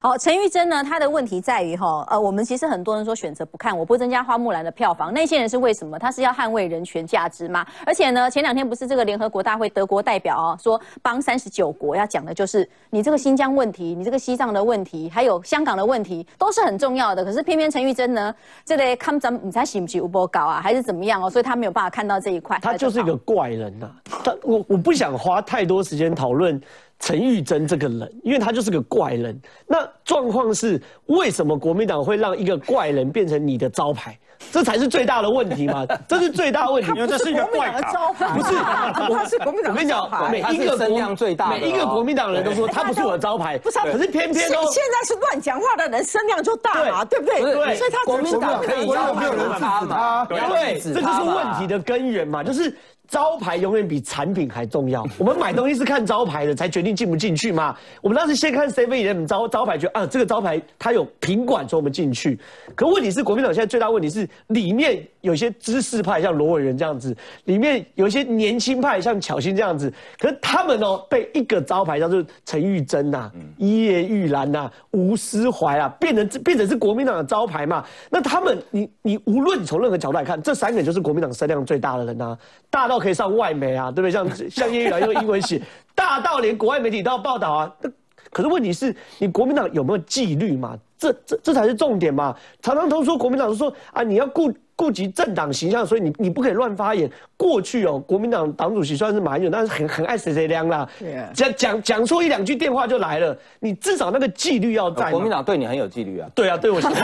好，陈玉珍呢？她的问题在于哈，呃，我们其实很多人说选择不看，我不增加花木兰的票房，那些人是为什么？他是要捍卫人权价值吗？而且呢，前两天不是这个联合国大会德国代表哦，说帮三十九国要讲的就是你这个新疆问题，你这个西藏的问题，还有香港的问题，都是很重要的。可是偏偏陈玉珍呢，这类看咱你才喜不喜吴波搞啊，还是怎么样哦？所以他没有办法看到这一块。他就是一个怪人呐，他我我不想花太多时间讨论。陈玉珍这个人，因为他就是个怪人。那状况是，为什么国民党会让一个怪人变成你的招牌？这才是最大的问题嘛！这是最大问题，因为这是一个怪招牌。不是，他是国民党。我跟你讲，每一个声量最大，每一个国民党人都说他不是我的招牌。不是，可是偏偏哦，现在是乱讲话的人声量就大嘛，对不对？对，所以他国民党可以招牌他嘛？对，这就是问题的根源嘛，就是。招牌永远比产品还重要。我们买东西是看招牌的，才决定进不进去嘛。我们当时先看 C V 的招招牌，觉得啊，这个招牌它有品管，所以我们进去。可问题是，国民党现在最大问题是里面有些知识派，像罗伟仁这样子；里面有一些年轻派，像巧心这样子。可是他们哦，被一个招牌叫做陈玉珍呐、叶玉兰呐、吴思怀啊，变成变成是国民党的招牌嘛。那他们，你你无论从任何角度来看，这三个人就是国民党声量最大的人呐，大到。可以上外媒啊，对不对？像 像叶玉兰用英文写，大到连国外媒体都要报道啊。可是问题是你国民党有没有纪律嘛？这这这才是重点嘛。常常都说国民党说啊，你要顾。顾及政党形象，所以你你不可以乱发言。过去哦，国民党党主席虽然是马英九，但是很很爱谁谁亮啦。讲讲讲错一两句电话就来了，你至少那个纪律要在。国民党对你很有纪律啊。对啊，对我现在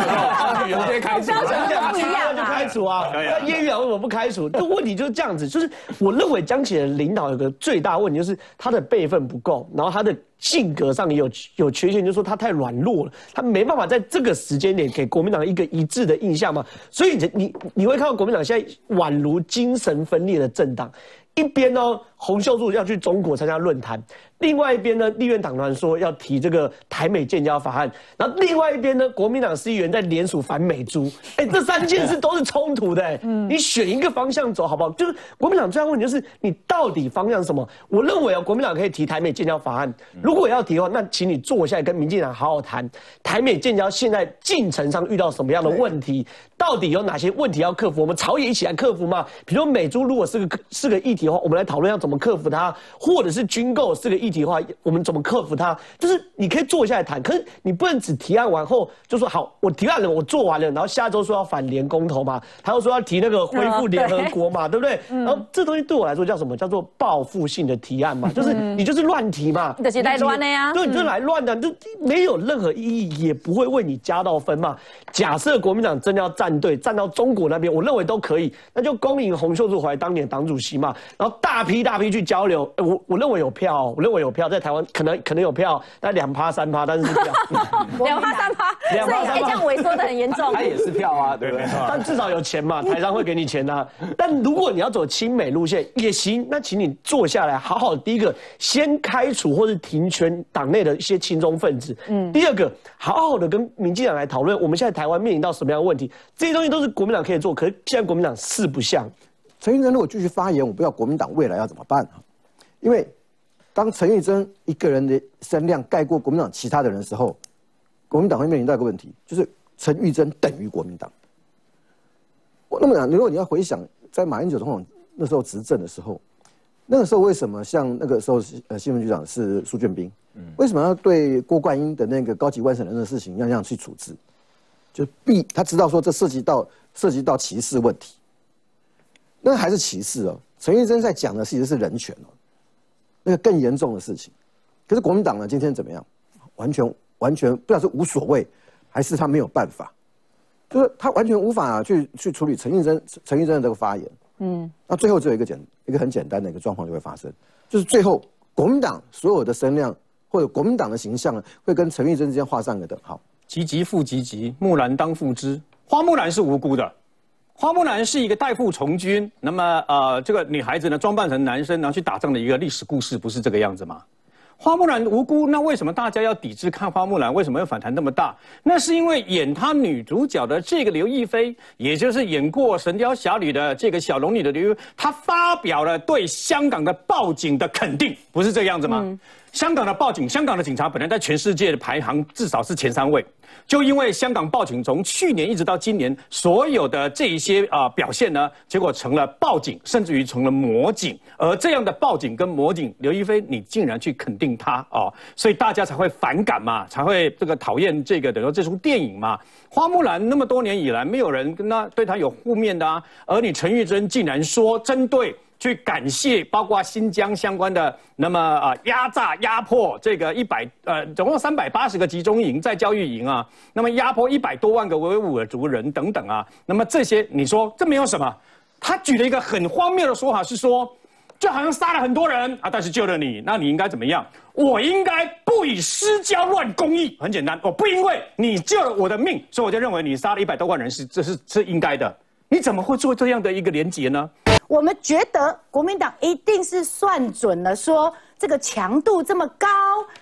直接开除，不一样就开除啊。那叶玉兰为什么不开除？这问题就是这样子，就是我认为江启的领导有个最大问题，就是他的辈分不够，然后他的。性格上有有缺陷，就是说他太软弱了，他没办法在这个时间点给国民党一个一致的印象嘛，所以你你你会看到国民党现在宛如精神分裂的政党，一边呢洪秀柱要去中国参加论坛。另外一边呢，立院党团说要提这个台美建交法案，然后另外一边呢，国民党司议员在联署反美猪，哎，这三件事都是冲突的，嗯，你选一个方向走好不好？就是国民党最大问题就是你到底方向是什么？我认为啊，国民党可以提台美建交法案，如果要提的话，那请你坐下来跟民进党好好谈，台美建交现在进程上遇到什么样的问题，到底有哪些问题要克服？我们朝野一起来克服嘛？比如美猪如果是个是个议题的话，我们来讨论要怎么克服它，或者是军购是个。议题的话，我们怎么克服它？就是你可以坐下来谈，可是你不能只提案完后就说好，我提案了，我做完了，然后下周说要反联公投嘛，他又说要提那个恢复联合国嘛，对不对？然后这东西对我来说叫什么？叫做报复性的提案嘛，就是你就是乱提嘛，你就是来乱的呀，对，你就来乱的，就没有任何意义，也不会为你加到分嘛。假设国民党真的要站队，站到中国那边，我认为都可以，那就恭迎洪秀柱回来当年党主席嘛，然后大批大批去交流，我我认为有票，我认为。有票在台湾，可能可能有票，但两趴三趴，但是票 两趴三趴，两趴三趴这样萎缩的很严重。他也是票啊，对不对？但至少有钱嘛，台商会给你钱呐。但如果你要走亲美路线也行，那请你坐下来，好好第一个先开除或是停权党内的一些亲中分子。嗯，第二个好好的跟民进党来讨论，我们现在台湾面临到什么样的问题？这些东西都是国民党可以做，可是现在国民党四不像。陈玉珍如果继续发言，我不知道国民党未来要怎么办啊？因为。当陈玉珍一个人的声量盖过国民党其他的人的时候，国民党会面临到一个问题，就是陈玉珍等于国民党。我那么讲，如果你要回想在马英九总统那时候执政的时候，那个时候为什么像那个时候呃新闻局长是苏建斌，为什么要对郭冠英的那个高级外省人的事情要这样去处置？就必他知道说这涉及到涉及到歧视问题，那还是歧视哦。陈玉珍在讲的其实是人权哦。那个更严重的事情，可是国民党呢？今天怎么样？完全完全不知道是无所谓，还是他没有办法，就是他完全无法去去处理陈玉珍陈玉珍的这个发言。嗯，那最后只有一个简一个很简单的一个状况就会发生，就是最后国民党所有的声量或者国民党的形象呢，会跟陈玉珍之间画上一个等号。急急复急急，木兰当户织，花木兰是无辜的。花木兰是一个代父从军，那么呃，这个女孩子呢装扮成男生，然后去打仗的一个历史故事，不是这个样子吗？花木兰无辜，那为什么大家要抵制看花木兰？为什么要反弹那么大？那是因为演她女主角的这个刘亦菲，也就是演过《神雕侠侣》的这个小龙女的刘亦菲，她发表了对香港的报警的肯定，不是这个样子吗？香港的报警，香港的警察本来在全世界的排行至少是前三位，就因为香港报警从去年一直到今年所有的这一些啊、表现呢，结果成了报警，甚至于成了魔警。而这样的报警跟魔警，刘亦菲你竟然去肯定他哦，所以大家才会反感嘛，才会这个讨厌这个等于说这出电影嘛。花木兰那么多年以来，没有人跟他对他有负面的啊，而你陈玉珍竟然说针对。去感谢包括新疆相关的，那么啊压榨压迫这个一百呃总共三百八十个集中营在教育营啊，那么压迫一百多万个维吾尔族人等等啊，那么这些你说这没有什么？他举了一个很荒谬的说法是说，就好像杀了很多人啊，但是救了你，那你应该怎么样？我应该不以私交乱公益，很简单，我不因为你救了我的命，所以我就认为你杀了一百多万人是这是是应该的。你怎么会做这样的一个连结呢？我们觉得国民党一定是算准了，说这个强度这么高，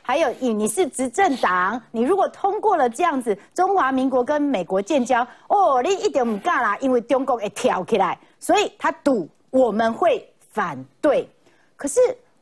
还有你你是执政党，你如果通过了这样子，中华民国跟美国建交，哦，你一点不干啦，因为中国会跳起来，所以他赌我们会反对。可是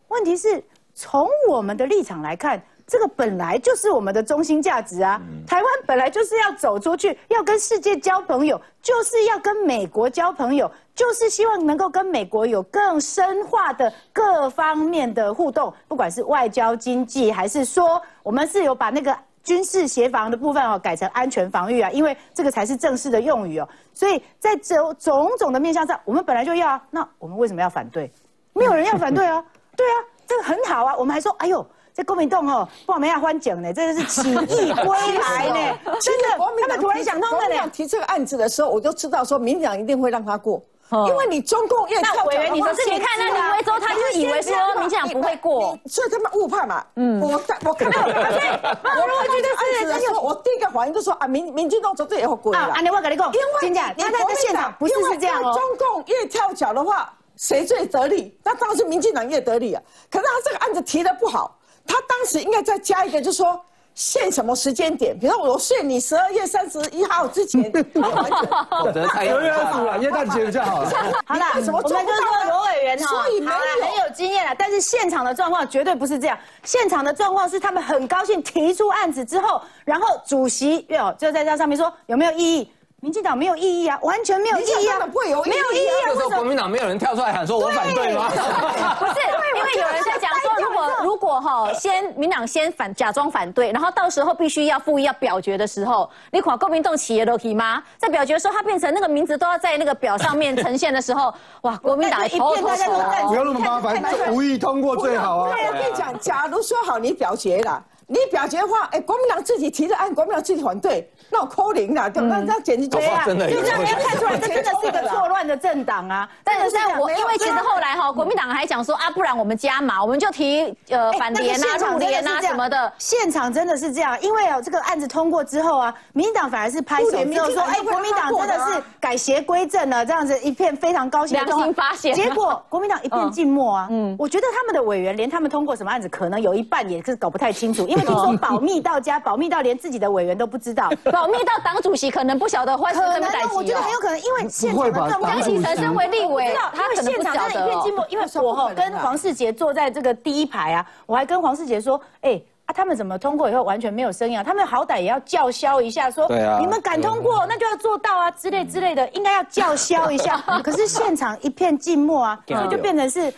问题是从我们的立场来看，这个本来就是我们的中心价值啊。台湾本来就是要走出去，要跟世界交朋友，就是要跟美国交朋友，就是希望能够跟美国有更深化的各方面的互动，不管是外交、经济，还是说我们是有把那个。军事协防的部分哦，改成安全防御啊，因为这个才是正式的用语哦。所以在种种种的面向上，我们本来就要啊，那我们为什么要反对？没有人要反对啊，对啊，这个很好啊。我们还说，哎呦，这国民党哦，不然没要欢奖呢，这个是起义归来呢，真的，他们突然想通了呢国民党。提这个案子的时候，我就知道说民进党一定会让他过，因为你中共越那委员，你跳脚的话可是你看那林维洲，他就以为说民进党不会过，所以他们误判嘛。嗯，我我看到，我如果觉得案子的时候，我第一个反应就说啊，民民进党绝对也会过啊，了。安尼我跟你讲，因为真的，你他在这现场不是是这样哦因为。中共越跳脚的话，谁最得利？那当然是民进党越得利啊。可是他这个案子提的不好，他当时应该再加一个，就是说。限什么时间点？比如说，我限你十二月三十一号之前完成。否则太九月二十五了，耶诞节比较好了。好啦，为什么我们就说做不到呢罗委员哈，所以没好啦有很有经验了，但是现场的状况绝对不是这样。现场的状况是他们很高兴提出案子之后，然后主席哟就在这上面说有没有异议？民进党没有异议啊，完全没有异议啊有没有异议啊，这时候国为什么？民党没有人跳出来喊说我反对吗？不是，因为有人在讲说，如果如果哈先民党先反假装反对，然后到时候必须要复议要表决的时候，你垮国民党企业都可以吗？在表决的时候，它变成那个名字都要在那个表上面呈现的时候，哇，国民党一片大家都赞不要那么麻烦，无意通过最好啊。对，我跟你讲，假如说好你表决了，你表决的话，哎，国民党自己提的案，国民党自己反对，那我扣零了，对吧？那那简直就是搞不好真的就这样，有看出来，这真的是一个错乱的政党啊。但是真的但我因为其实后来哈，国民党还讲说啊，不然我们加码，我们就提呃反联啊、入联啊什么的。现场真的是这样，因为哦，这个案子通过之后啊，民进党反而是拍手之后说，哎，国民党真的是改邪归正了，这样子一片非常高兴的良心发现结果国民党一片静默啊。嗯，我觉得他们的委员连他们通过什么案子，可能有一半也是搞不太清楚，因为听说 保密到家，保密到连自己的委员都不知道。保密到党主席可能不晓得会是可什么代能啊，我觉得很。有可能，因为现场的状况党主席江启臣身为立委我知道，他可能不因为现场晓得哦真的一片寂寞，因为 我哈跟黄世杰坐在这个第一排啊，我还跟黄世杰说，哎。啊，他们怎么通过以后完全没有声音啊？他们好歹也要叫嚣一下，说对啊你们敢通过，那就要做到啊之类之类的，应该要叫嚣一下。可是现场一片静默啊，所以就变成是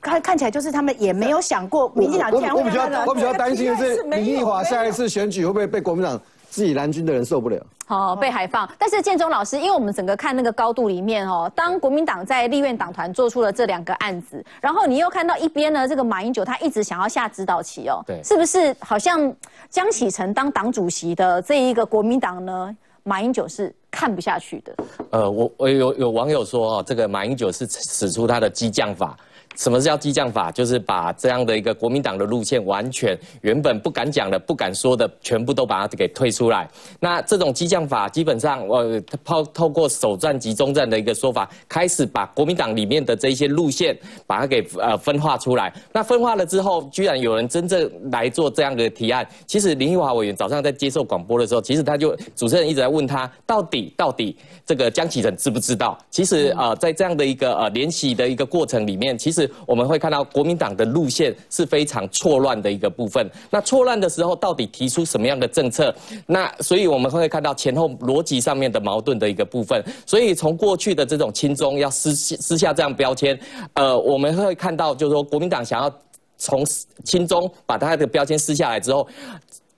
看看起来就是他们也没有想过，民进党竟然我比较我比较担心的是 没有林奕华下一次选举会不会被国民党自己蓝军的人受不了？哦，被海放。但是建中老师，因为我们整个看那个高度里面哦，当国民党在立院党团做出了这两个案子，然后你又看到一边呢，这个马英九他一直想要下指导棋哦，对是不是好像江启臣当党主席的这一个国民党呢，马英九是看不下去的。呃，我我有有网友说哦，这个马英九是使出他的激将法，什么叫激将法？就是把这样的一个国民党的路线，完全原本不敢讲的、不敢说的，全部都把它给推出来。那这种激将法，基本上呃，透透过首战集中战的一个说法，开始把国民党里面的这一些路线，把它给呃分化出来。那分化了之后，居然有人真正来做这样的提案。其实林奕华委员早上在接受广播的时候，其实他就主持人一直在问他，到底到底这个江启臣知不知道？其实呃，在这样的一个呃联席的一个过程里面，其实我们会看到国民党的路线是非常错乱的一个部分。那错乱的时候，到底提出什么样的政策？那所以我们会看到前后逻辑上面的矛盾的一个部分。所以从过去的这种亲中要撕撕下这样标签，呃，我们会看到就是说国民党想要从亲中把他的标签撕下来之后，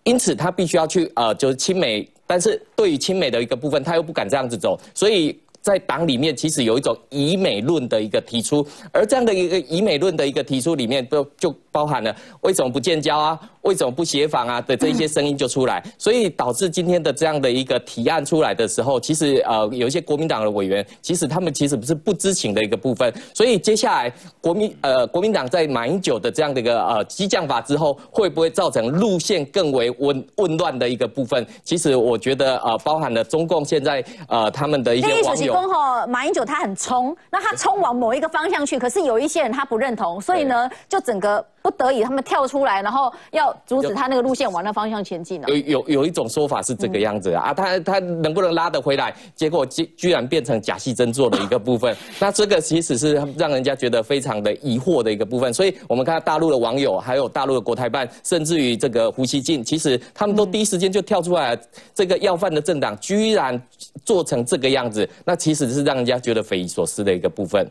因此他必须要去呃就是亲美，但是对于亲美的一个部分，他又不敢这样子走，所以。在党里面，其实有一种以美论的一个提出，而这样的一个以美论的一个提出里面，都就包含了为什么不建交啊，为什么不协防啊的这一些声音就出来，所以导致今天的这样的一个提案出来的时候，其实呃有一些国民党的委员，其实他们其实不是不知情的一个部分，所以接下来国民呃国民党在马英九的这样的一个呃激将法之后，会不会造成路线更为混混乱的一个部分？其实我觉得呃包含了中共现在呃他们的一些网友。公吼马英九他很冲，那他冲往某一个方向去，可是有一些人他不认同，所以呢，就整个。不得已，他们跳出来，然后要阻止他那个路线往那方向前进呢有有有一种说法是这个样子啊，他他能不能拉得回来？结果居居然变成假戏真做的一个部分。那这个其实是让人家觉得非常的疑惑的一个部分。所以我们看到大陆的网友，还有大陆的国台办，甚至于这个胡锡进，其实他们都第一时间就跳出来，这个要饭的政党居然做成这个样子，那其实是让人家觉得匪夷所思的一个部分。